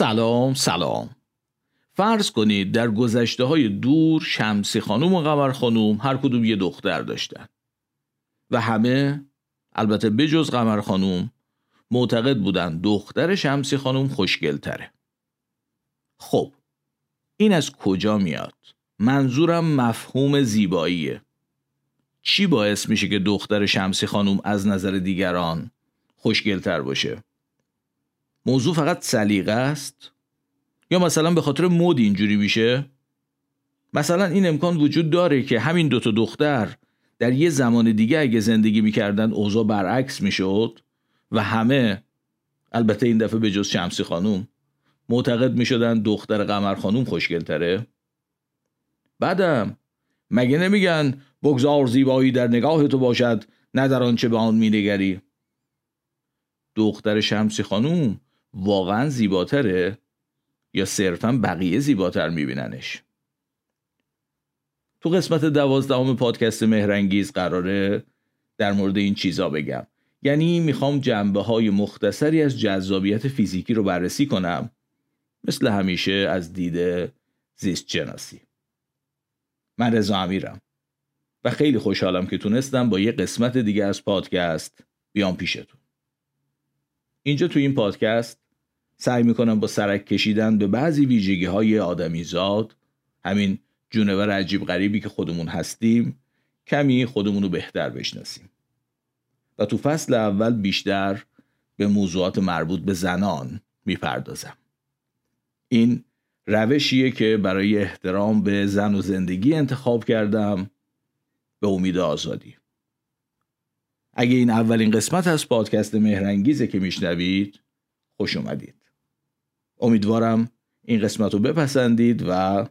سلام سلام فرض کنید در گذشته های دور شمسی خانوم و قمر خانوم هر کدوم یه دختر داشتن و همه البته بجز قمر خانوم معتقد بودن دختر شمسی خانوم خوشگلتره خب این از کجا میاد؟ منظورم مفهوم زیباییه چی باعث میشه که دختر شمسی خانوم از نظر دیگران خوشگلتر باشه؟ موضوع فقط سلیقه است؟ یا مثلا به خاطر مود اینجوری میشه؟ مثلا این امکان وجود داره که همین دوتا دختر در یه زمان دیگه اگه زندگی می‌کردن اوضاع برعکس می‌شد و همه البته این دفعه به جز شمسی خانوم معتقد می‌شدن دختر قمر خانوم خوشگلتره؟ بعدم مگه نمیگن بگذار زیبایی در نگاه تو باشد نه در آنچه به آن مینگری؟ دختر شمسی خانوم واقعا زیباتره؟ یا صرفا بقیه زیباتر میبیننش؟ تو قسمت دوازدهم پادکست مهرنگیز قراره در مورد این چیزا بگم. یعنی می‌خوام جنبه های مختصری از جذابیت فیزیکی رو بررسی کنم. مثل همیشه از دید زیست جناسی من رضا امیرم. و خیلی خوشحالم که تونستم با یه قسمت دیگه از پادکست بیام پیشتون. اینجا تو این پادکست سعی می‌کنم با سرک کشیدن به بعضی ویژگی های آدمی زاد همین جونور عجیب غریبی که خودمون هستیم کمی خودمون رو بهتر بشناسیم. و تو فصل اول بیشتر به موضوعات مربوط به زنان می‌پردازم. این روشیه که برای احترام به زن و زندگی انتخاب کردم به امید آزادی. اگه این اولین قسمت از پادکست مهرنگیزه که میشنوید خوش اومدید. امیدوارم این قسمت رو بپسندید و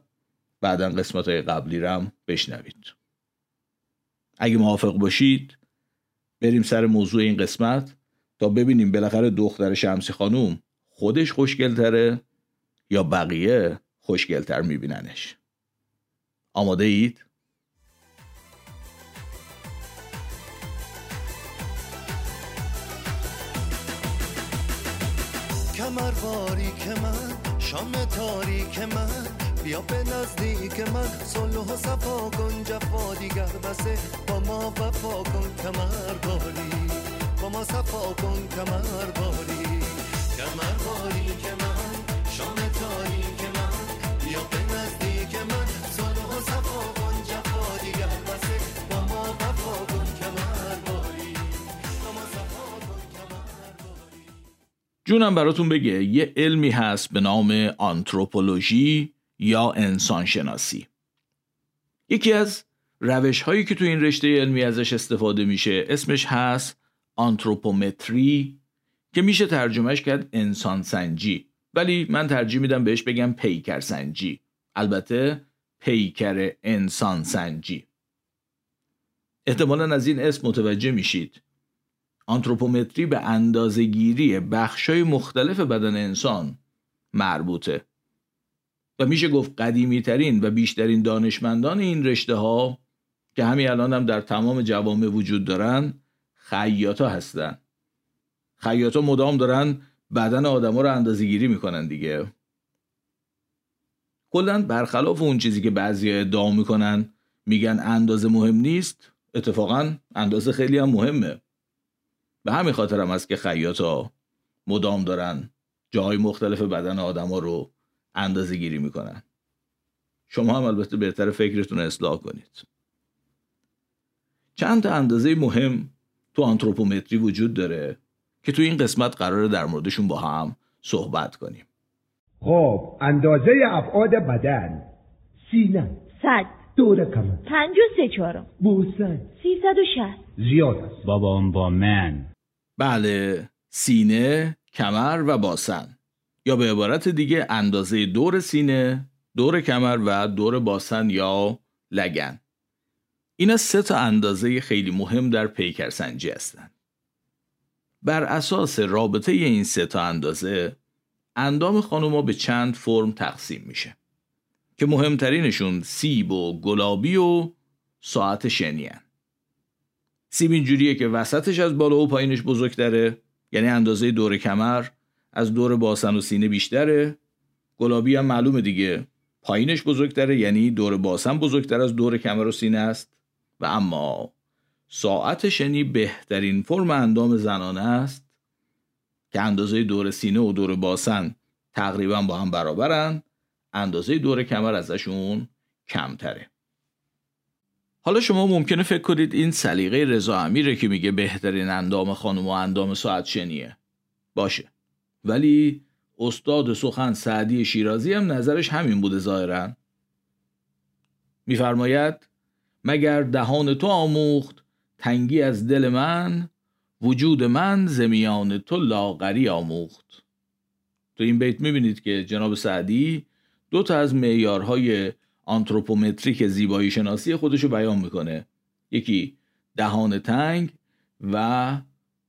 بعدا قسمت های قبلی رم بشنوید اگه موافق باشید بریم سر موضوع این قسمت تا ببینیم بالاخره دختر شمسی خانوم خودش خوشگلتره یا بقیه خوشگلتر میبیننش آماده اید؟ کمر که من شام تاریک من بیا به نزدیک من صلح و صفا کن جفا دیگر بسه. با ما وفا کن کمر باری. با ما صفا کن کمر باری. کمر باری که من جونم براتون بگه یه علمی هست به نام آنتروپولوژی یا انسانشناسی. یکی از روش هایی که تو این رشته علمی ازش استفاده میشه اسمش هست آنتروپومتری که میشه ترجمهش کرد انسان سنجی ولی من ترجیح میدم بهش بگم پیکر سنجی البته پیکر انسان سنجی احتمالا از این اسم متوجه میشید. آنتروپومتری به اندازهگیری بخشای مختلف بدن انسان مربوطه. و میشه گفت قدیمی ترین و بیشترین دانشمندان این رشته ها که همین الان هم در تمام جوامع وجود دارن خیاطا هستن. خیاطا مدام دارن بدن آدما رو اندازه گیری می‌کنن دیگه. کلا برخلاف اون چیزی که بعضی ادعا می‌کنن میگن اندازه مهم نیست اتفاقا اندازه خیلی هم مهمه. به همین خاطر هم است که خیاطا مدام دارن جاهای مختلف بدن آدما رو اندازه گیری می‌کنن. شما هم البته بهتر فکرتون اصلاح کنید. چند تا اندازه مهم تو آنتروپومتری وجود داره که تو این قسمت قراره در موردشون با هم صحبت کنیم. خب اندازه ابعاد بدن سینه صد. دور کمر پنج و سه چهارم. بوسن. سیصد و شست. زیاد است. بابام با من. بله سینه کمر و باسن. یا به عبارت دیگه اندازه دور سینه دور کمر و دور باسن یا لگن. اینا سه تا اندازه خیلی مهم در پیکرسنجی هستند بر اساس رابطه این سه تا اندازه اندام خانوما به چند فرم تقسیم میشه که مهمترینشون سیب و گلابی و ساعت شنی سیب اینجوریه که وسطش از بالا و پایینش بزرگتره. یعنی اندازه دور کمر از دور باسن و سینه بیشتره. گلابی هم معلومه دیگه. پایینش بزرگتره یعنی دور باسن بزرگتر از دور کمر و سینه است. و اما ساعت شنی بهترین فرم اندام زنانه است که اندازه دور سینه و دور باسن تقریبا با هم برابرن. اندازه دور کمر ازشون کمتره. حالا شما ممکنه فکر کنید این سلیقه رضا امیره که میگه بهترین اندام خانم و اندام ساعت شنیه. باشه. ولی استاد سخن سعدی شیرازی هم نظرش همین بوده ظاهرا. میفرماید مگر دهان تو آموخت تنگی از دل من وجود من زمیان تو لاغری آموخت. تو این بیت می‌بینید که جناب سعدی دو تا از معیارهای آنتروپومتریک زیبایی شناسی خودشو بیان می‌کنه. یکی دهان تنگ و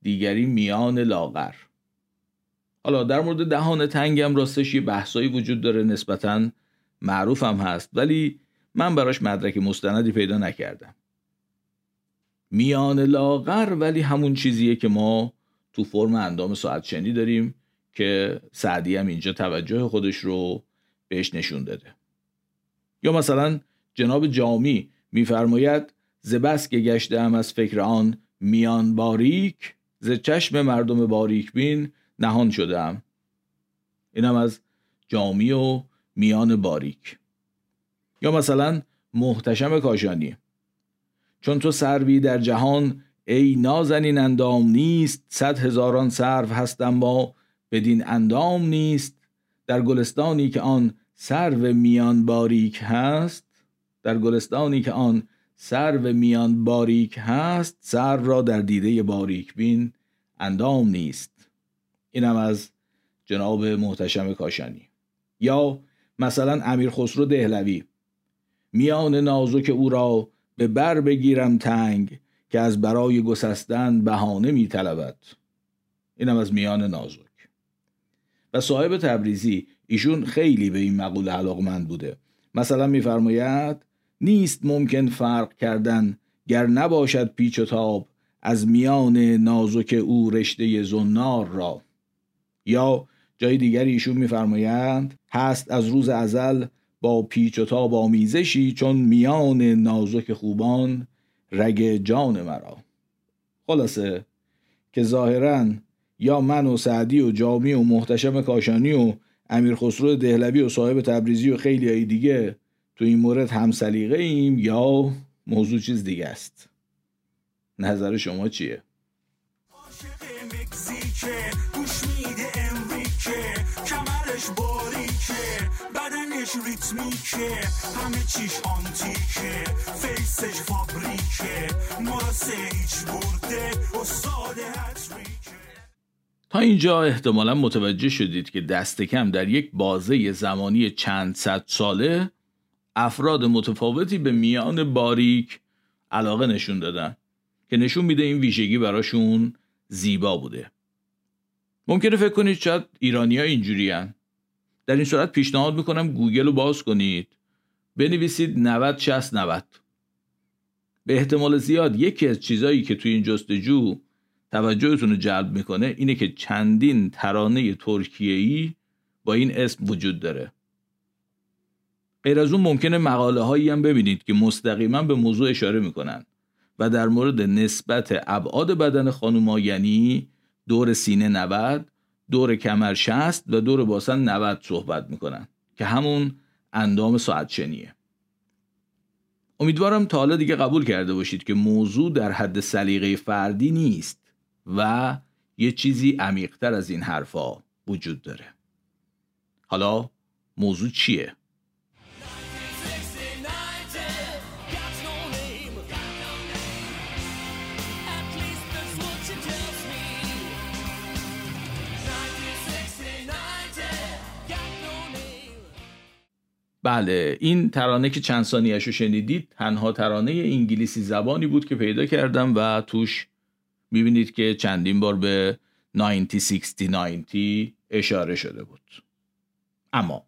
دیگری میان لاغر. حالا در مورد دهان تنگم راستش یه بحثایی وجود داره نسبتا معروف هم هست ولی من براش مدرک مستندی پیدا نکردم. میان لاغر ولی همون چیزیه که ما تو فرم اندام ساعت شنی داریم که سعدی هم اینجا توجه خودش رو بهش نشون داده. یا مثلا جناب جامی میفرماید زبس که گشتم از فکر آن میان باریک ز چشم مردم باریک بین نهان شدم اینم از جامی و میان باریک. یا مثلا محتشم کاشانی چون تو سروی در جهان ای نازنین اندام نیست صد هزاران سرو هستم با بدین اندام نیست در گلستانی که آن سرو میان باریک هست در گلستانی که آن سرو میان باریک هست سر را در دیده باریک بین اندام نیست. اینم از جناب محتشم کاشانی. یا مثلا امیر خسرو دهلوی. میان نازک او را به بر بگیرم تنگ که از برای گسستن بهانه می طلبد. اینم از میان نازک. و صاحب تبریزی ایشون خیلی به این مقوله علاقمند بوده. مثلا میفرماید نیست ممکن فرق کردن گر نباشد پیچ و تاب از میان نازک او رشته زنار را. یا جای دیگری ایشون میفرمایند هست از روز ازل با پیچ و تاب آمیزشی چون میان نازک خوبان رگ جان مرا. خلاصه که ظاهرا یا من و سعدی و جامی و محتشم کاشانی و امیر خسرو دهلوی و صاحب تبریزی و خیلی های دیگه تو این مورد هم سلیقه ایم یا موضوع چیز دیگه است نظر شما چیه؟ بدنش ریتمیکه همه چیش آنتیکه فیسش فابریکه مراسه هیچ برده استاد تا اینجا احتمالا متوجه شدید که دست کم در یک بازه زمانی چند صد ساله افراد متفاوتی به میان باریک علاقه نشون دادن که نشون میده این ویژگی براشون زیبا بوده. ممکنه فکر کنید شاید ایرانی ها اینجوری در این صورت پیشنهاد می‌کنم گوگل رو باز کنید. بنویسید 90 60 90 به احتمال زیاد یکی از چیزایی که توی این جستجو توجهتون رو جلب می‌کنه اینه که چندین ترانه ترکیه‌ای با این اسم وجود داره. غیر از اون ممکنه مقاله هایی هم ببینید که مستقیما به موضوع اشاره می‌کنن و در مورد نسبت ابعاد بدن خانوما یعنی دور سینه 90 دور کمر 60 و دور باسن 90 صحبت می‌کنن که همون اندام ساعت شنیه. امیدوارم تا حالا دیگه قبول کرده باشید که موضوع در حد سلیقه فردی نیست. و یه چیزی عمیقتر از این حرفا وجود داره حالا موضوع چیه؟ بله این ترانه که چند ثانیهش رو شنیدید تنها ترانه انگلیسی زبانی بود که پیدا کردم و توش می‌بینید که چندین بار به 90 اشاره شده بود. اما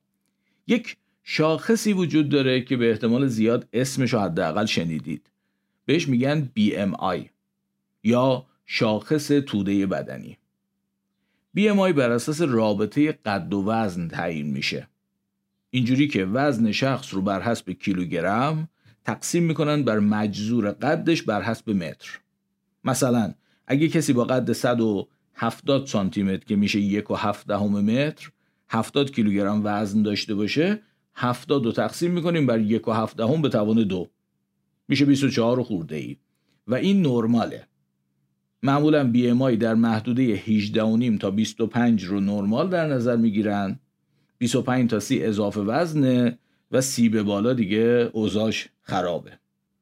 یک شاخصی وجود داره که به احتمال زیاد اسمش رو حداقل شنیدید. بهش میگن BMI یا شاخص توده بدنی. BMI بر اساس رابطه قد و وزن تعیین میشه. اینجوری که وزن شخص رو بر حسب کیلوگرم تقسیم می‌کنن بر مجذور قدش بر حسب متر. مثلا اگه کسی با قد 170 سانتی متر که میشه یک و هفت دهم متر 70 کیلوگرم وزن داشته باشه 70 رو تقسیم می‌کنیم بر یک و هفت دهم به توان دو. میشه 24 خورده ای و این نرماله. معمولا بی ام در محدوده 18.5 تا 25 رو نرمال در نظر می‌گیرن. 25 تا 30 اضافه وزنه و سی به بالا دیگه اوزاش خرابه.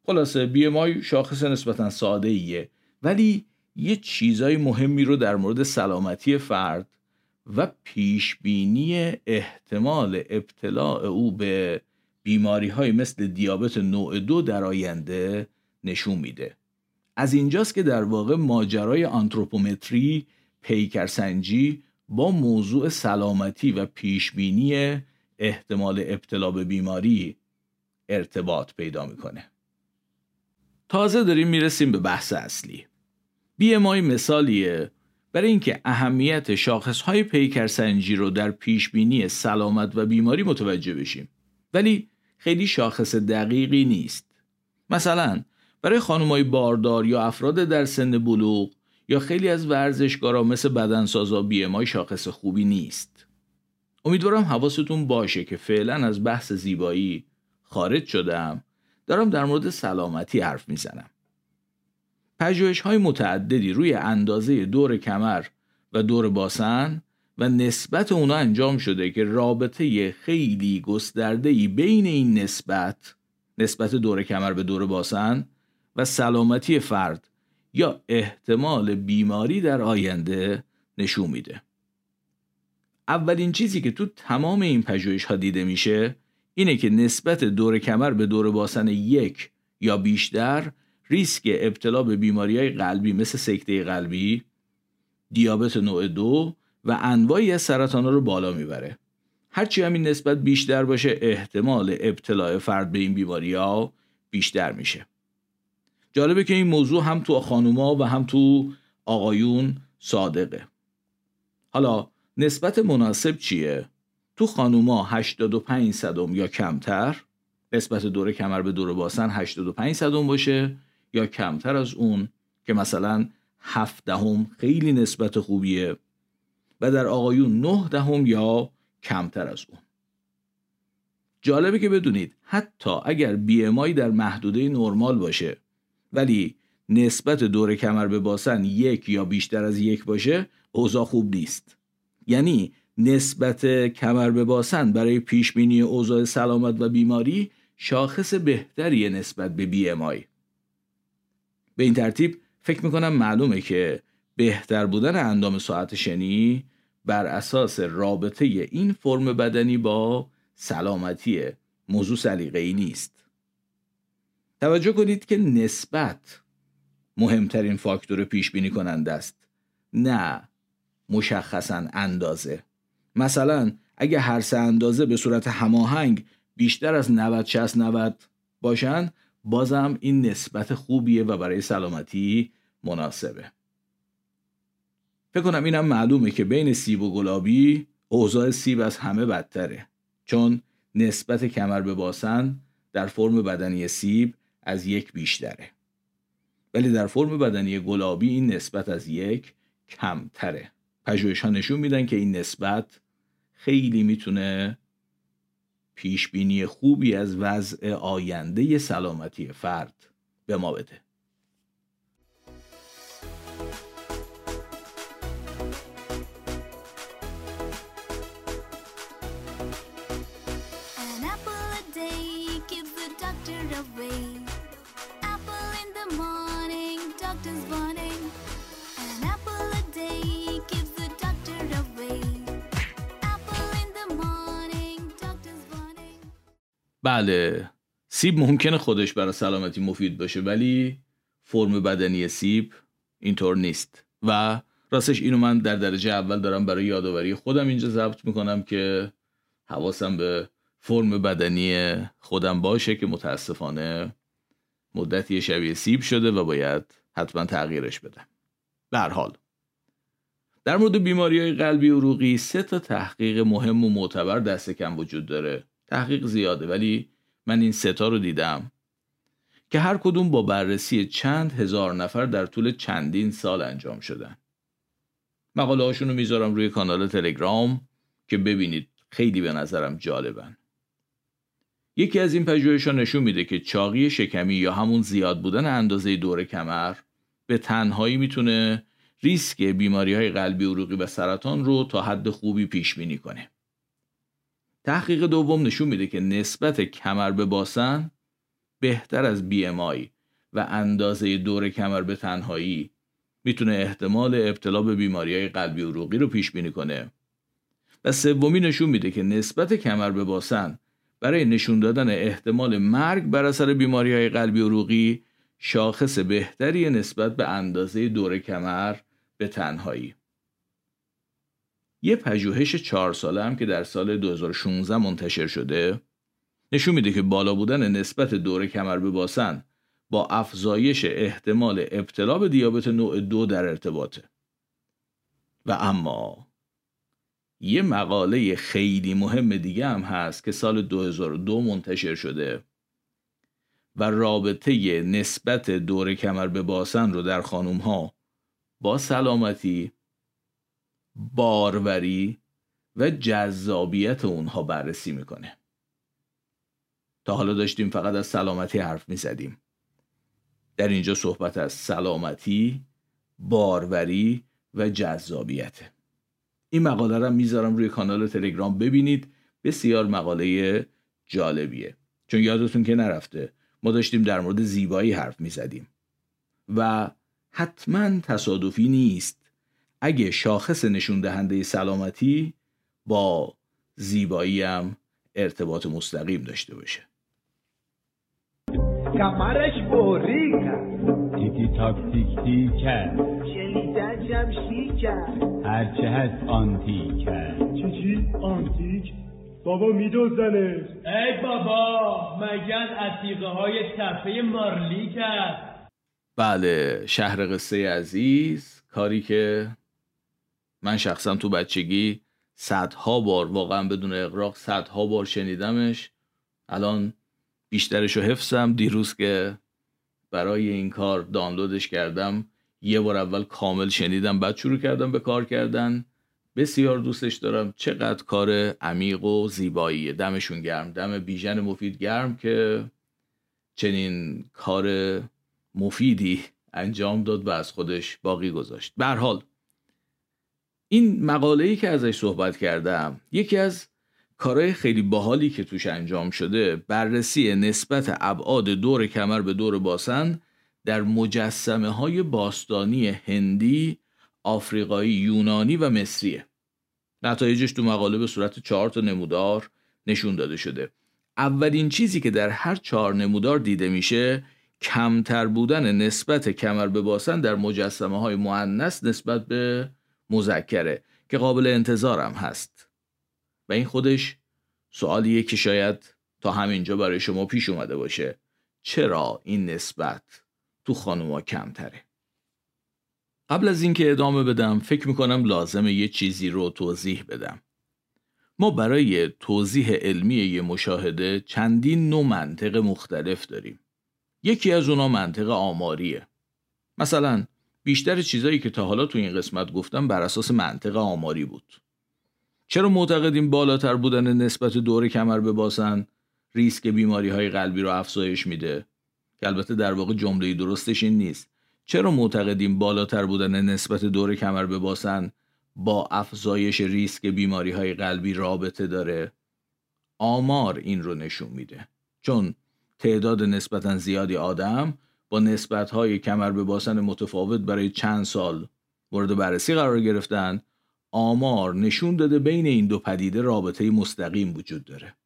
خلاصه بی ام شاخص نسبتا ساده ایه ولی یه چیزای مهمی رو در مورد سلامتی فرد و پیش بینی احتمال ابتلاع او به بیماری های مثل دیابت نوع دو در آینده نشون میده. از اینجاست که در واقع ماجرای آنتروپومتری پیکرسنجی با موضوع سلامتی و پیشبینی احتمال ابتلا به بیماری ارتباط پیدا می‌کنه. تازه داریم می‌رسیم به بحث اصلی. مای مثالیه برای اینکه اهمیت شاخص های پیکرسنجی رو در پیشبینی سلامت و بیماری متوجه بشیم ولی خیلی شاخص دقیقی نیست مثلا برای خانمای باردار یا افراد در سن بلوغ یا خیلی از ورزشکارا مثل بدنسازا ام شاخص خوبی نیست. امیدوارم حواستون باشه که فعلا از بحث زیبایی خارج شدم دارم در مورد سلامتی حرف می‌زنم. پژوهش های متعددی روی اندازه دور کمر و دور باسن و نسبت اونا انجام شده که رابطه خیلی گسترده‌ای بین این نسبت نسبت دور کمر به دور باسن و سلامتی فرد یا احتمال بیماری در آینده نشون میده. اولین چیزی که تو تمام این پژوهش ها دیده میشه اینه که نسبت دور کمر به دور باسن یک یا بیشتر ریسک ابتلا به بیماری های قلبی مثل سکته قلبی، دیابت نوع دو و انواعی از سرطان رو بالا می‌بره. هرچی همین نسبت بیشتر باشه احتمال ابتلاع فرد به این بیماری ها بیشتر میشه. جالبه که این موضوع هم تو خانوما و هم تو آقایون صادقه حالا نسبت مناسب چیه؟ تو خانوما 85 صدم یا کمتر نسبت دور کمر به دور باسن 85 صدم باشه یا کمتر از اون که مثلا 7 دهم خیلی نسبت خوبیه و در آقایون 9 دهم یا کمتر از اون جالبه که بدونید حتی اگر بی در محدوده نرمال باشه ولی نسبت دور کمر به باسن یک یا بیشتر از یک باشه اوضاع خوب نیست یعنی نسبت کمر به باسن برای پیش بینی اوضاع سلامت و بیماری شاخص بهتری نسبت به بی آی. به این ترتیب فکر می‌کنم معلومه که بهتر بودن اندام ساعت شنی بر اساس رابطه این فرم بدنی با سلامتی موضوع سلیقه ای نیست. توجه کنید که نسبت مهمترین فاکتور پیش بینی کننده است نه مشخصا اندازه. مثلا اگه هر سه اندازه به صورت هماهنگ بیشتر از 90 60 90 باشن بازم این نسبت خوبیه و برای سلامتی مناسبه. فکر کنم اینم معلومه که بین سیب و گلابی اوضاع سیب از همه بدتره چون نسبت کمر به باسن در فرم بدنی سیب از یک بیشتره. ولی در فرم بدنی گلابی این نسبت از یک کمتره. پژوهش ها نشون میدن که این نسبت خیلی می‌تونه پیش بینی خوبی از وضع آینده سلامتی فرد به ما بده. بله. سیب ممکنه خودش برای سلامتی مفید باشه ولی فرم بدنی سیب اینطور نیست. و راستش اینو من در درجه اول دارم برای یادآوری خودم اینجا ضبط می‌کنم که حواسم به فرم بدنی خودم باشه که متاسفانه مدتی شبیه سیب شده و باید حتما تغییرش بدم به حال. در مورد بیماری های قلبی عروقی سه تا تحقیق مهم و معتبر دست کم وجود داره. تحقیق زیاده ولی من این سه تا رو دیدم. که هر کدوم با بررسی چند هزار نفر در طول چندین سال انجام شدن. مقاله هاشون رو می‌ذارم روی کانال تلگرام که ببینید خیلی به نظرم جالبن. یکی از این پژوهش‌ها نشون میده که چاقی شکمی یا همون زیاد بودن اندازه دور کمر به تنهایی می‌تونه ریسک بیماری های قلبی عروقی و سرطان رو تا حد خوبی پیش بینی کنه. تحقیق دوم نشون میده که نسبت کمر به باسن بهتر از BMI و اندازه دور کمر به تنهایی می‌تونه احتمال ابتلا به بیماری های قلبی عروقی رو پیش بینی کنه. و سومی نشون میده که نسبت کمر به باسن برای نشون دادن احتمال مرگ بر اثر بیماری های قلبی عروقی شاخص بهتری نسبت به اندازه دور کمر به تنهایی یه پژوهش چهار ساله هم که در سال 2016 منتشر شده نشون میده که بالا بودن نسبت دور کمر به باسن با افزایش احتمال ابتلا به دیابت نوع دو در ارتباطه. و اما یه مقاله خیلی مهم دیگه هم هست که سال 2002 منتشر شده و رابطه نسبت دور کمر به باسن رو در خانوم ها با سلامتی باروری و جذابیت اونها بررسی می‌کنه. تا حالا داشتیم فقط از سلامتی حرف می‌زدیم. در اینجا صحبت از سلامتی باروری و جذابیت این مقاله رو می‌ذارم روی کانال تلگرام ببینید. بسیار مقاله جالبیه. چون یادتون که نرفته ما داشتیم در مورد زیبایی حرف می‌زدیم. و حتما تصادفی نیست. اگه شاخص نشون دهنده سلامتی با زیبایی هم ارتباط مستقیم داشته باشه. کمرش بوری کرد. تیکی تاک تیک شنیدن جمشی کرد. هرچه هست آنتیکه چی چی؟ آنتیک؟ بابا میدوزنش ای بابا مگن عتیقه های تپه مارلی کرد؟ بله شهر قصه عزیز کاری که من شخصا تو بچگی صدها بار واقعا بدون اقراق صدها بار شنیدمش. الان بیشترش رو حفظم. دیروز که برای این کار دانلودش کردم یه بار اول کامل شنیدم. بعد شروع کردم به کار کردن. بسیار دوستش دارم. چقدر کار عمیق و زیباییه. دمشون گرم. دم بیژن مفید گرم که چنین کار مفیدی انجام داد و از خودش باقی گذاشت. به حال این مقاله ای که ازش صحبت کردم یکی از کارهای خیلی باحالی که توش انجام شده بررسی نسبت ابعاد دور کمر به دور باسن در مجسمه های باستانی هندی، آفریقایی، یونانی و مصریه. نتایجش تو مقاله به صورت چهار تا نمودار نشون داده شده. اولین چیزی که در هر چهار نمودار دیده میشه کمتر بودن نسبت کمر به باسن در مجسمه های نسبت به مذکره که قابل انتظارم هست. و این خودش سوالیه که شاید تا همینجا برای شما پیش اومده باشه. چرا این نسبت تو خانوما کمتره؟ قبل از اینکه ادامه بدم فکر می‌کنم لازمه یه چیزی رو توضیح بدم. ما برای توضیح علمی یه مشاهده چندین نوع منطق مختلف داریم. یکی از اونا منطق آماریه. مثلا بیشتر چیزایی که تا حالا تو این قسمت گفتم بر اساس منطق آماری بود. چرا معتقدیم بالاتر بودن نسبت دور کمر به باسن ریسک بیماری های قلبی رو افزایش میده. که البته در واقع جمله درستش این نیست. چرا معتقدیم بالاتر بودن نسبت دور کمر به باسن با افزایش ریسک بیماری های قلبی رابطه داره. آمار این رو نشون میده. چون تعداد نسبتا زیادی آدم با نسبت های کمر به باسن متفاوت برای چند سال مورد بررسی قرار گرفتن آمار نشون داده بین این دو پدیده رابطه مستقیم وجود داره.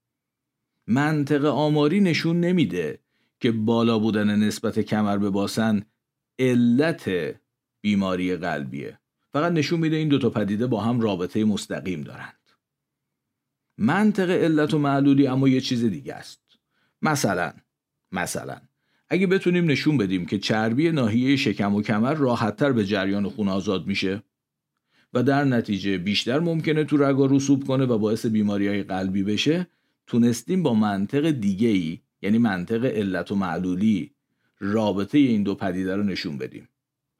منطق آماری نشون نمیده که بالا بودن نسبت کمر به باسن علت بیماری قلبیه. فقط نشون میده این دو تا پدیده با هم رابطه مستقیم دارند. منطق علت و معلولی اما یه چیز دیگه است. مثلا مثلا اگه بتونیم نشون بدیم که چربی ناحیه شکم و کمر راحتتر به جریان خون آزاد میشه. و در نتیجه بیشتر ممکنه تو رگا رسوب کنه و باعث بیماری های قلبی بشه تونستیم با منطق دیگه ای یعنی منطق علت و معلولی رابطه این دو پدیده رو نشون بدیم.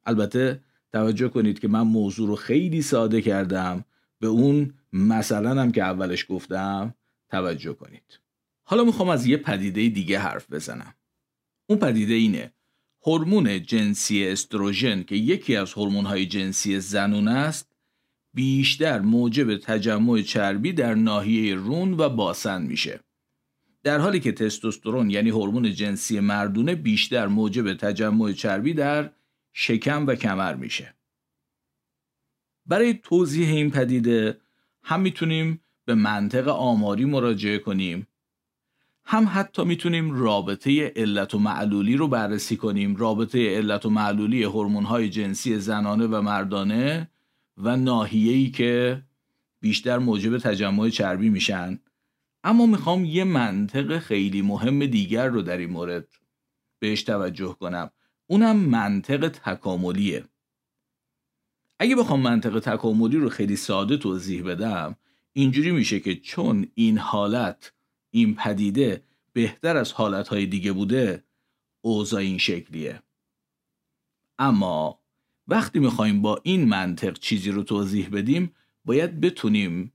البته توجه کنید که من موضوع رو خیلی ساده کردم. به اون مثلا هم که اولش گفتم توجه کنید. حالا می‌خوام از یه پدیده دیگه حرف بزنم. اون پدیده اینه. هورمون جنسی استروژن که یکی از هورمون‌های جنسی زنونه است بیشتر موجب تجمع چربی در ناحیه رون و باسن میشه. در حالی که تستوسترون یعنی هورمون جنسی مردونه بیشتر موجب تجمع چربی در شکم و کمر میشه. برای توضیح این پدیده هم می‌تونیم به منطق آماری مراجعه کنیم. هم حتی می‌تونیم رابطه علت و معلولی رو بررسی کنیم رابطه علت و معلولی هورمون‌های جنسی زنانه و مردانه و ناحیه‌ای که بیشتر موجب تجمع چربی میشن. اما می‌خوام یه منطق خیلی مهم دیگر رو در این مورد بهش توجه کنم. اونم منطق تکاملیه. اگه بخوام منطق تکاملی رو خیلی ساده توضیح بدم اینجوری میشه که چون این حالت این پدیده بهتر از حالتهای دیگه بوده اوضاع این شکلیه. اما وقتی می‌خوایم با این منطق چیزی رو توضیح بدیم باید بتونیم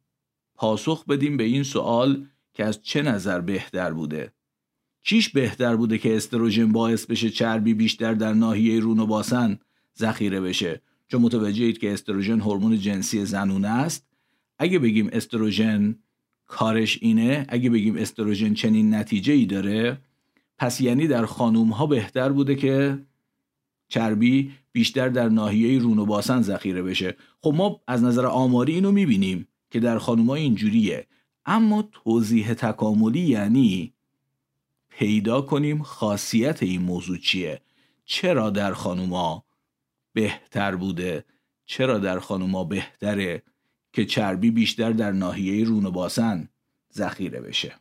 پاسخ بدیم به این سوال که از چه نظر بهتر بوده. چیش بهتر بوده که استروژن باعث بشه چربی بیشتر در ناحیه رون و باسن ذخیره بشه؟ چون متوجه اید که استروژن هورمون جنسی زنونه است. اگه بگیم استروژن کارش اینه اگه بگیم استروژن چنین نتیجه ای داره پس یعنی در خانوم ها بهتر بوده که چربی بیشتر در ناحیه رون و باسن ذخیره بشه. خب ما از نظر آماری اینو می‌بینیم که در خانوم ها اینجوریه. اما توضیح تکاملی یعنی پیدا کنیم خاصیت این موضوع چیه. چرا در خانوما بهتر بوده؟ چرا در خانوما بهتره؟ که چربی بیشتر در ناحیه رون و باسن ذخیره بشه.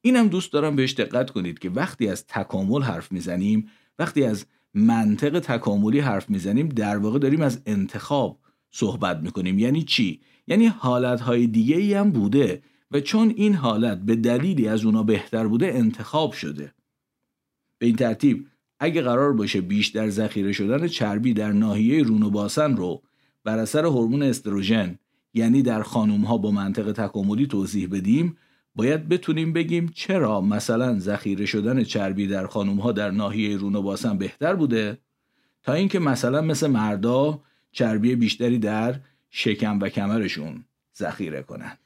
اینم دوست دارم بهش دقت کنید که وقتی از تکامل حرف می‌زنیم وقتی از منطق تکاملی حرف می‌زنیم در واقع داریم از انتخاب صحبت می‌کنیم. یعنی چی؟ یعنی حالتهای دیگه ای هم بوده و چون این حالت به دلیلی از اونا بهتر بوده انتخاب شده. به این ترتیب اگه قرار باشه بیشتر ذخیره شدن چربی در ناحیه رون و باسن رو بر اثر هورمون استروژن یعنی در خانوم ها با منطق تکاملی توضیح بدیم باید بتونیم بگیم چرا مثلا ذخیره شدن چربی در خانوم ها در ناحیه رون و باسن بهتر بوده؟ تا اینکه مثلا مثل مردا چربی بیشتری در شکم و کمرشون ذخیره کنند.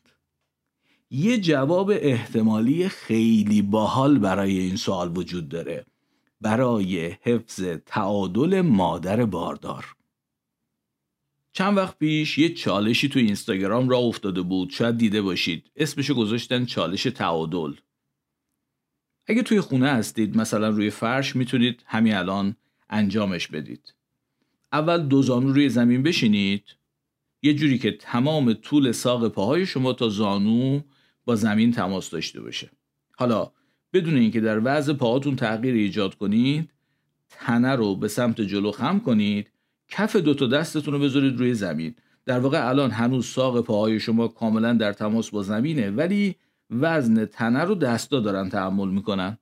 یه جواب احتمالی خیلی باحال برای این سوال وجود داره برای حفظ تعادل مادر باردار. چند وقت پیش یه چالشی تو اینستاگرام را افتاده بود. شاید دیده باشید. اسمشو گذاشتن چالش تعادل. اگه توی خونه هستید مثلا روی فرش می‌تونید همین الان انجامش بدید. اول دو زانو روی زمین بشینید. یه جوری که تمام طول ساق پاهای شما تا زانو با زمین تماس داشته باشه. حالا بدون اینکه در وضع پاهاتون تغییر ایجاد کنید تنه رو به سمت جلو خم کنید کف دو تا دستتون رو بذارید روی زمین. در واقع الان هنوز ساق پاهای شما کاملا در تماس با زمینه ولی وزن تنه رو دستا دارن تحمل می‌کنن.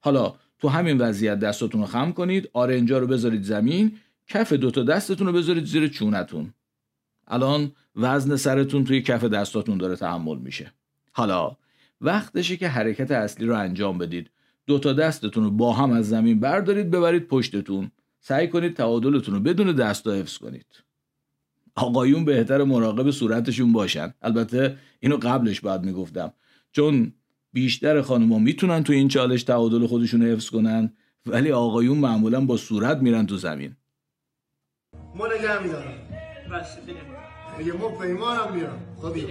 حالا تو همین وضعیت دستاتون رو خم کنید آرنجا رو بذارید زمین کف دو تا دستتون رو بذارید زیر چونتون. الان وزن سرتون توی کف دستاتون داره تحمل میشه. حالا وقتشه که حرکت اصلی رو انجام بدید. دو تا دستتون رو با هم از زمین بردارید ببرید پشتتون. سعی کنید تعادلتون رو بدون دستا حفظ کنید. آقایون بهتر مراقب صورتشون باشن. البته اینو قبلش باید می‌گفتم. چون بیشتر خانوما می‌تونن تو این چالش تعادل خودشون رو حفظ کنن ولی آقایون معمولا با صورت میرن تو زمین. ما نگه میدارم. دیگه ما پیمانم میرم؟ خب بیا.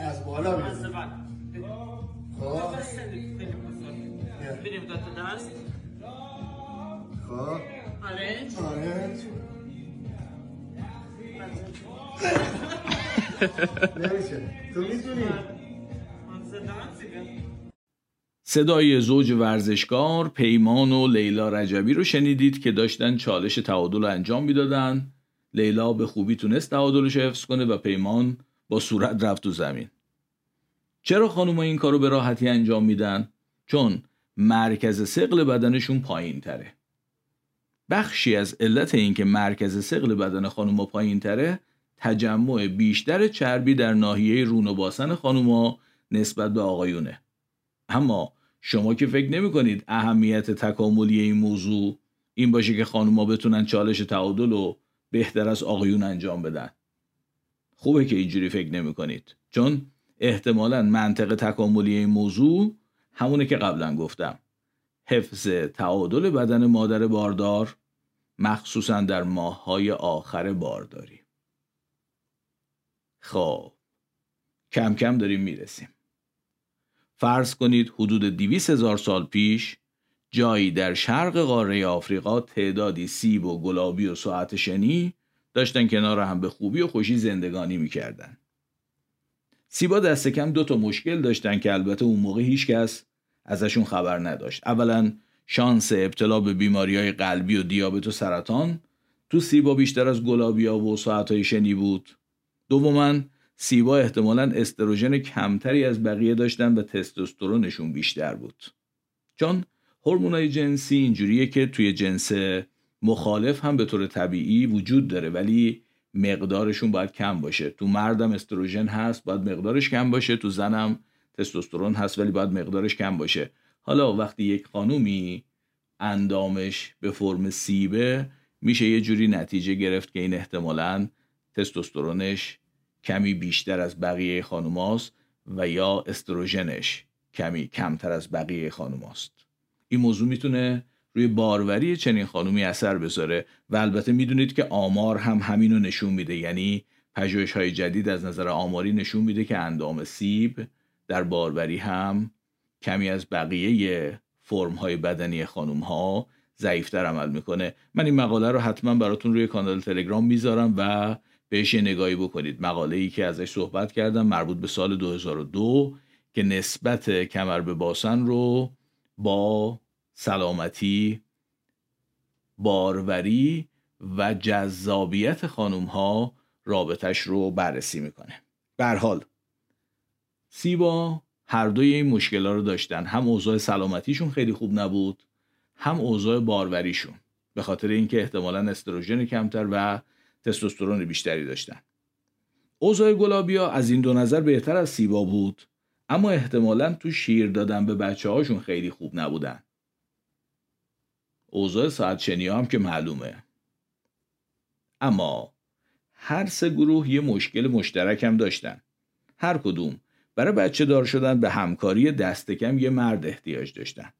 از بالا میرم خب. خب. صدای زوج ورزشکار پیمان و لیلا رجبی رو شنیدید که داشتن چالش تعادل رو انجام می‌دادن. لیلا به خوبی تونست تعادلش حفظ کنه و پیمان با صورت رفت تو زمین. چرا خانوما این کارو به راحتی انجام میدن؟ چون مرکز سقل بدنشون پایین تره بخشی از علت اینکه مرکز سقل بدن خانوما پایین تره تجمع بیشتر چربی در ناحیه رون و باسن خانوما نسبت به آقایونه. اما شما که فکر نمی کنید اهمیت تکاملی این موضوع این باشه که خانوما بتونن چالش تعادل رو بهتر از آقایون انجام بدن. خوبه که اینجوری فکر نمی کنید چون احتمالا منطق تکاملی این موضوع همونه که قبلا گفتم. حفظ تعادل بدن مادر باردار مخصوصا در ماههای آخر بارداری خب کم کم داریم می‌رسیم. فرض کنید حدود دیویس هزار سال پیش جایی در شرق قاره آفریقا تعدادی سیب و گلابی و ساعت شنی داشتن کنار هم به خوبی و خوشی زندگانی می‌کردن. سیبا دست کم دو تا مشکل داشتن که البته اون موقع هیچ کس ازشون خبر نداشت. اولا شانس ابتلا به بیماری های قلبی و دیابت و سرطان تو سیبا بیشتر از گلابیا و ساعت های شنی بود. دوما سیبا احتمالا استروژن کمتری از بقیه داشتن و تستوسترونشون بیشتر بود. چون هورمونای جنسی اینجوریه که توی جنس مخالف هم به طور طبیعی وجود داره ولی مقدارشون باید کم باشه. تو مردم استروژن هست باید مقدارش کم باشه. تو زنم تستوسترون هست ولی باید مقدارش کم باشه. حالا وقتی یک خانومی اندامش به فرم سیبه میشه یه جوری نتیجه گرفت که این احتمالا تستوسترونش کمی بیشتر از بقیه خانوماست و یا استروژنش کمی کمتر از بقیه خانوماست. این موضوع می‌تونه روی باروری چنین خانومی اثر بذاره و البته می‌دونید که آمار هم همینو نشون میده. یعنی پژوهش های جدید از نظر آماری نشون میده که اندام سیب در باروری هم کمی از بقیه فرم های بدنی خانوم ها ضعیفتر عمل می‌کنه. من این مقاله رو حتما براتون روی کانال تلگرام می‌ذارم و بهش نگاهی بکنید. مقاله ای که ازش صحبت کردم مربوط به سال 2002 که نسبت کمر به باسن رو با سلامتی باروری و جذابیت خانوم ها رابطش رو بررسی می‌کنه. حال سیبا هر دوی این مشکل رو داشتن. هم اوضاع سلامتیشون خیلی خوب نبود هم اوضاع باروریشون. به خاطر اینکه احتمالا استروژن کمتر و تستوسترون بیشتری داشتن. اوضاع گلابیا از این دو نظر بهتر از سیبا بود اما احتمالا تو شیر دادن به بچه هاشون خیلی خوب نبودن. اوضاع ساعت شنی هم که معلومه. اما هر سه گروه یه مشکل مشترک هم داشتن. هر کدوم برای بچه دار شدن به همکاری دست کم یه مرد احتیاج داشتن.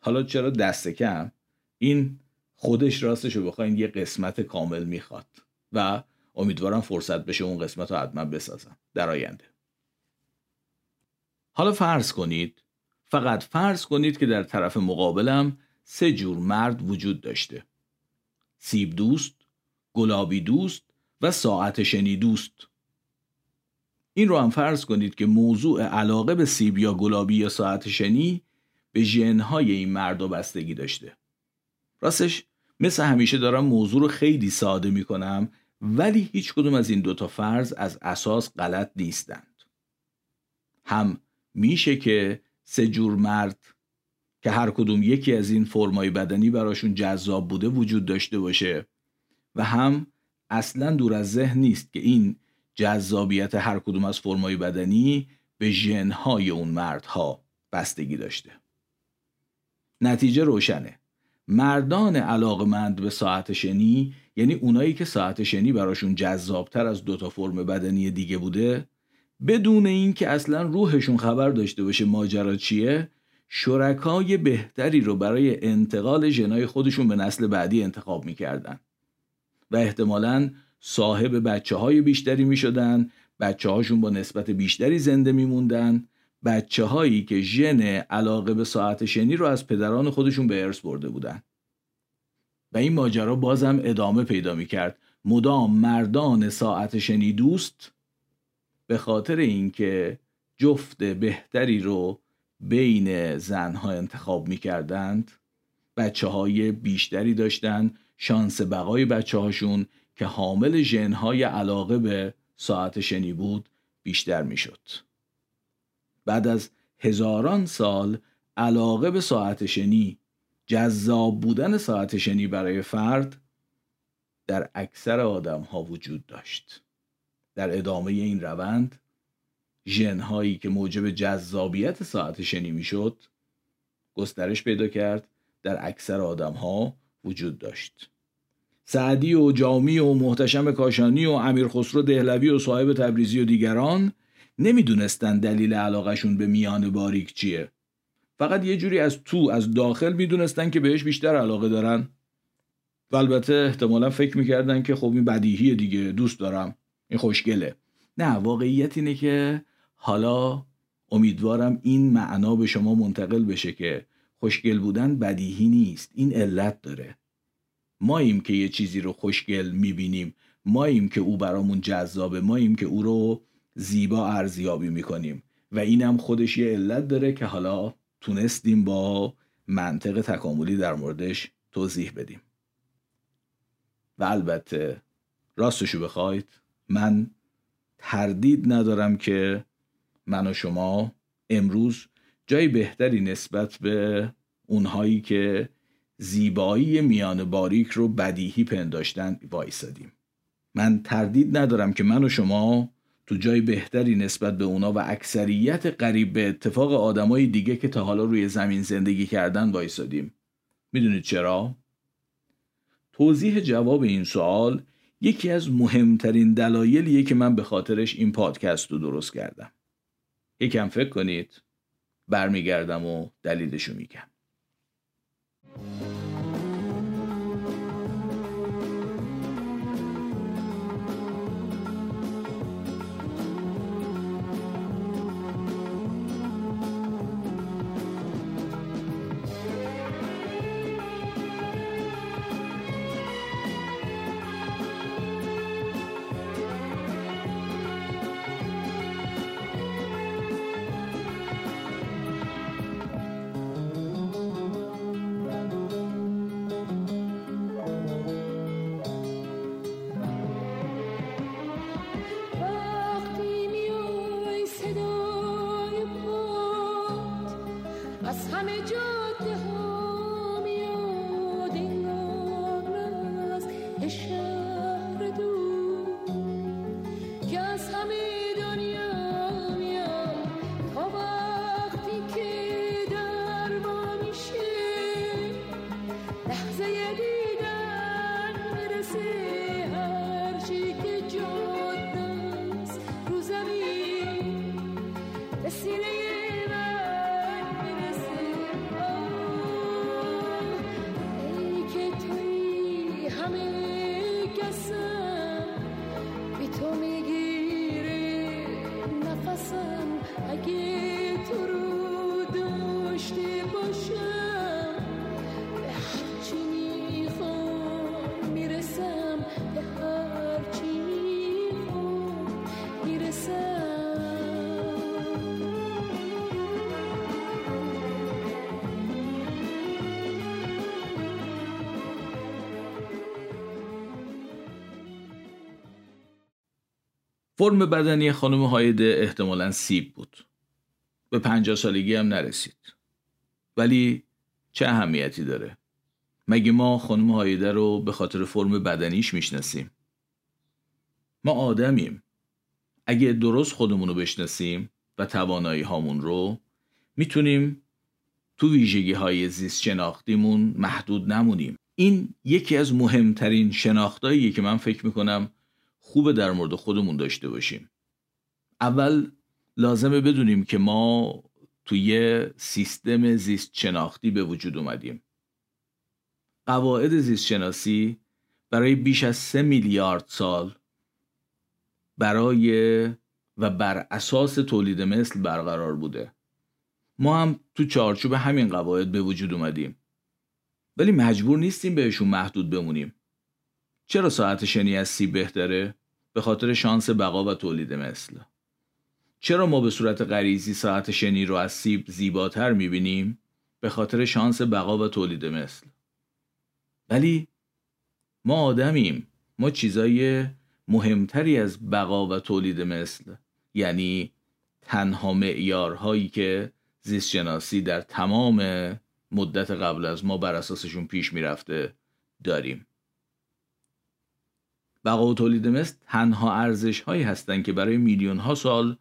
حالا چرا دست کم؟ این خودش راستش رو بخواین یه قسمت کامل می‌خواد و امیدوارم فرصت بشه اون قسمت رو حتما بسازم در آینده. حالا فرض کنید فقط فرض کنید که در طرف مقابلم سه جور مرد وجود داشته. سیب دوست، گلابی دوست و ساعت شنی دوست. این رو هم فرض کنید که موضوع علاقه به سیب یا گلابی یا ساعت شنی به ژنهای این مردا بستگی داشته. راستش مثل همیشه دارم موضوع رو خیلی ساده می کنم ولی هیچ کدوم از این دوتا فرض از اساس غلط نیستند. هم میشه که سه جور مرد که هر کدوم یکی از این فرمای بدنی براشون جذاب بوده وجود داشته باشه و هم اصلا دور از ذهن نیست که این جذابیت هر کدوم از فرمای بدنی به ژنهای اون مردها بستگی داشته. نتیجه روشنه. مردان علاقمند به ساعت شنی یعنی اونایی که ساعت شنی براشون جذابتر از دوتا فرم بدنی دیگه بوده بدون اینکه اصلا روحشون خبر داشته باشه ماجرا چیه شرکای بهتری رو برای انتقال ژنای خودشون به نسل بعدی انتخاب می‌کردن. و احتمالا صاحب بچه های بیشتری می شدن بچه هاشون با نسبت بیشتری زنده می موندن بچه هایی که ژن علاقه به ساعت شنی رو از پدران خودشون به ارث برده بودن. و این ماجرا بازم ادامه پیدا می کرد مدام مردان ساعت شنی دوست به خاطر اینکه جفت بهتری رو بین زنها انتخاب می کردند بچه های بیشتری داشتن شانس بقای بچه هاشون که حامل ژنهای علاقه به ساعت شنی بود بیشتر می‌شد. بعد از هزاران سال علاقه به ساعت شنی جذاب بودن ساعت شنی برای فرد در اکثر آدم ها وجود داشت در ادامه این روند ژنهایی که موجب جذابیت ساعت شنی می‌شد گسترش پیدا کرد در اکثر آدم ها وجود داشت سعدی و جامی و محتشم کاشانی و امیر خسرو دهلوی و صاحب تبریزی و دیگران نمی‌دونستن دلیل علاقشون به میان باریک چیه. فقط یه جوری از تو از داخل می‌دونستن که بهش بیشتر علاقه دارن. و البته احتمالا فکر می‌کردن که خب این بدیهی دیگه دوست دارم. این خوشگله. نه واقعیت اینه که حالا امیدوارم این معنا به شما منتقل بشه که خوشگل بودن بدیهی نیست. این علت داره. ماییم که یه چیزی رو خوشگل می‌بینیم. ماییم که او برامون جذابه. ماییم که او رو زیبا ارزیابی می‌کنیم. و اینم خودش یه علت داره که حالا تونستیم با منطق تکاملی در موردش توضیح بدیم. و البته راستشو بخواید. من تردید ندارم که من و شما امروز جای بهتری نسبت به اونهایی که زیبایی میان باریک رو بدیهی پنداشتن وایسادیم. من تردید ندارم که من و شما تو جای بهتری نسبت به اونا و اکثریت قریب به اتفاق آدمای دیگه که تا حالا روی زمین زندگی کردن وایسادیم. می‌دونید چرا؟ توضیح جواب این سوال یکی از مهمترین دلایلیه که من به خاطرش این پادکست رو درست کردم. یکم فکر کنید برمیگردم و دلیلشو میگم. وقتی فرم بدنی خانم هایده احتمالا سیب بود. به پنجاه سالگی هم نرسید. ولی چه اهمیتی داره؟ مگه ما خانم هایده رو به خاطر فرم بدنیش می‌شناسیم؟ ما آدمیم. اگه درست خودمون رو بشناسیم و توانایی هامون رو می‌تونیم تو ویژگی های زیست شناختیمون محدود نمونیم. این یکی از مهمترین شناختاییه که من فکر می‌کنم خوبه در مورد خودمون داشته باشیم. اول لازمه بدونیم که ما توی سیستم زیست شناختی به وجود اومدیم. قواعد زیست شناسی برای بیش از سه میلیارد سال برای و بر اساس تولید مثل برقرار بوده. ما هم تو چارچوب همین قواعد به وجود اومدیم. ولی مجبور نیستیم بهشون محدود بمونیم. چرا ساعت شنی از سیب بهتره؟ به خاطر شانس بقا و تولید مثل. چرا ما به صورت غریزی ساعت شنی رو از سیب زیباتر می‌بینیم؟ به خاطر شانس بقا و تولید مثل. ولی ما آدمیم. ما چیزای مهمتری از بقا و تولید مثل یعنی تنها معیارهایی که زیستشناسی در تمام مدت قبل از ما بر اساسشون پیش می‌رفته داریم. بقا و تولید مثل تنها ارزش هایی هستند که برای میلیون ها سال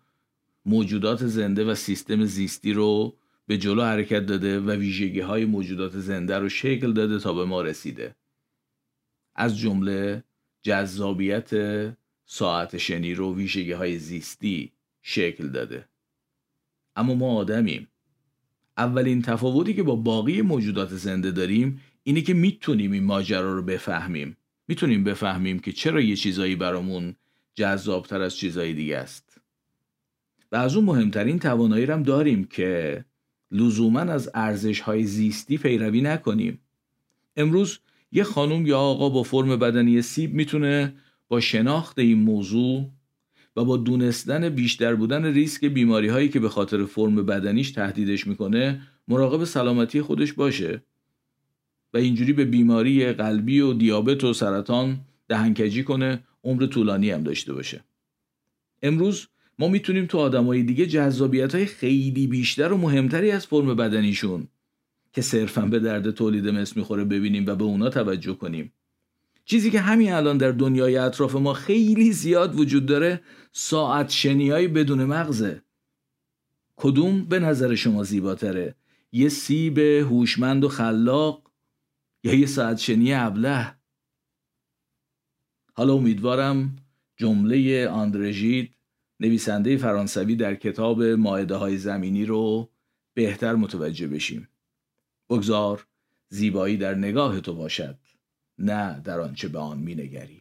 موجودات زنده و سیستم زیستی رو به جلو حرکت داده و ویژگی های موجودات زنده رو شکل داده تا به ما رسیده. از جمله جذابیت ساعت شنی رو ویژگی های زیستی شکل داده. اما ما آدمیم. اولین تفاوتی که با باقی موجودات زنده داریم اینه که می‌تونیم این ماجرا رو بفهمیم. می‌تونیم بفهمیم که چرا یه چیزایی برامون جذابتر از چیزایی دیگه است. و از اون مهمترین توانایی هم داریم که لزوما از ارزش های زیستی پیروی نکنیم. امروز یه خانم یا آقا با فرم بدنی سیب می‌تونه با شناخت این موضوع و با دونستن بیشتر بودن ریسک بیماری هایی که به خاطر فرم بدنیش تهدیدش می‌کنه مراقب سلامتی خودش باشه. و اینجوری به بیماری قلبی و دیابت و سرطان دهنکجی کنه عمر طولانی هم داشته باشه. امروز ما می‌تونیم تو آدمای دیگه جذابیت های خیلی بیشتر و مهمتری از فرم بدنیشون که صرفا به درد تولید مثل می‌خوره ببینیم و به اونا توجه کنیم. چیزی که همین الان در دنیای اطراف ما خیلی زیاد وجود داره ساعت شنیایی بدون مغزه. کدوم به نظر شما زیباتره؟ یه سیب هوشمند و خلاق یا یه ساعت شنی ابله. حالا امیدوارم جمله آندرژید نویسنده فرانسوی در کتاب ماعده های زمینی رو بهتر متوجه بشیم. بگذار زیبایی در نگاه تو باشد نه در آنچه به آن مینگری.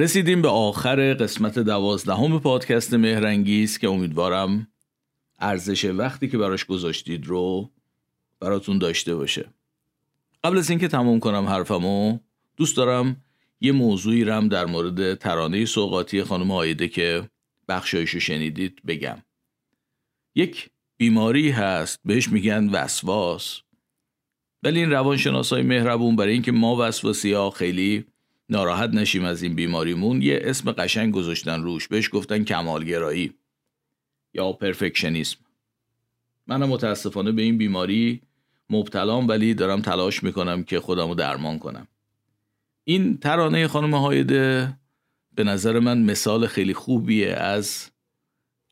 رسیدیم به آخر قسمت دوازدهم پادکست مهرنگیز که امیدوارم ارزش وقتی که براش گذاشتید رو براتون داشته باشه. قبل از اینکه تموم کنم حرفمو دوست دارم یه موضوعی رم در مورد ترانه سوقاتی خانم هایده که بخشایشو شنیدید بگم. یک بیماری هست بهش میگن وسواس. ولی این روانشناسای مهربون برای اینکه ما وسواسی ها خیلی ناراحت نشیم از این بیماریمون. یه اسم قشنگ گذاشتن روش. بهش گفتن کمالگرایی. یا پرفکشنیسم. منم متاسفانه به این بیماری مبتلام ولی دارم تلاش می‌کنم که خودمو درمان کنم. این ترانه خانم هایده به نظر من مثال خیلی خوبیه از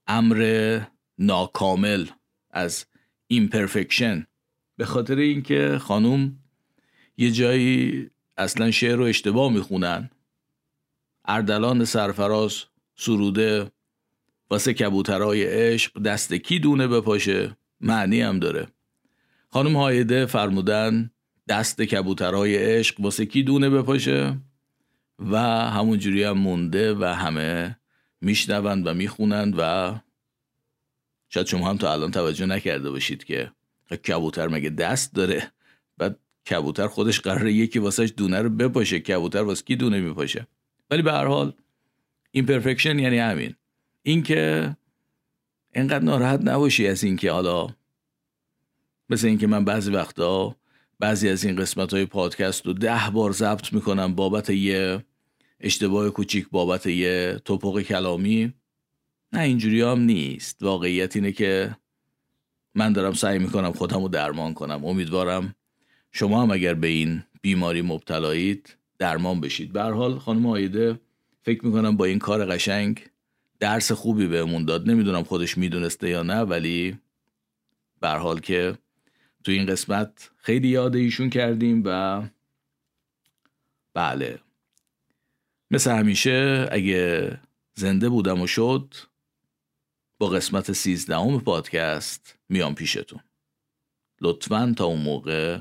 امر ناکامل از ایمپرفکشن به خاطر اینکه خانوم یه جایی اصلا شعر رو اشتباه می‌خونن. اردلان سرفراز سروده واسه کبوترای عشق دست کی دونه بپاشه؟ معنی هم داره. خانم هایده فرمودن دست کبوترای عشق واسه کی دونه بپاشه؟ و همونجوری هم مونده و همه میشنوند و می‌خونند و شاید شما هم تا الان توجه نکرده باشید که کبوتر مگه دست داره؟ کبوتر خودش قراره یکی واسهش دونه رو بپاشه. کبوتر واسه کی دونه میپاشه؟ ولی به هر حال ایمپرفکشن یعنی همین. اینکه انقدر ناراحت نباشی از اینکه حالا مثل اینکه من بعضی وقتا بعضی از این قسمت های پادکست رو ده بار ضبط می‌کنم بابت یه اشتباه کوچیک بابت یه توپق کلامی. نه اینجوری هم نیست. واقعیت اینه که من دارم سعی می‌کنم خودم رو درمان کنم. امیدوارم شما هم اگر به این بیماری مبتلایید درمان بشید. به حال خانم آیده فکر می‌کنم با این کار قشنگ درس خوبی بهمون داد. نمی‌دونم خودش می‌دونسته یا نه ولی به حال که تو این قسمت خیلی یاد ایشون کردیم و بله. مثل همیشه اگه زنده بودم و شد با قسمت سیزدهم پادکست میام پیشتون. لطفا تا اون موقع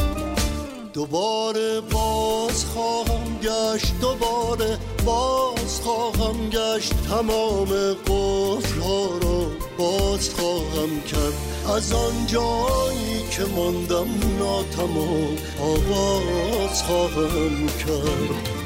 دوباره باز خواهم گشت دوباره باز خواهم گشت. تمام قفل ها را باز خواهم کرد. از آن جایی که ماندم ناتمام آواز خواهم کرد.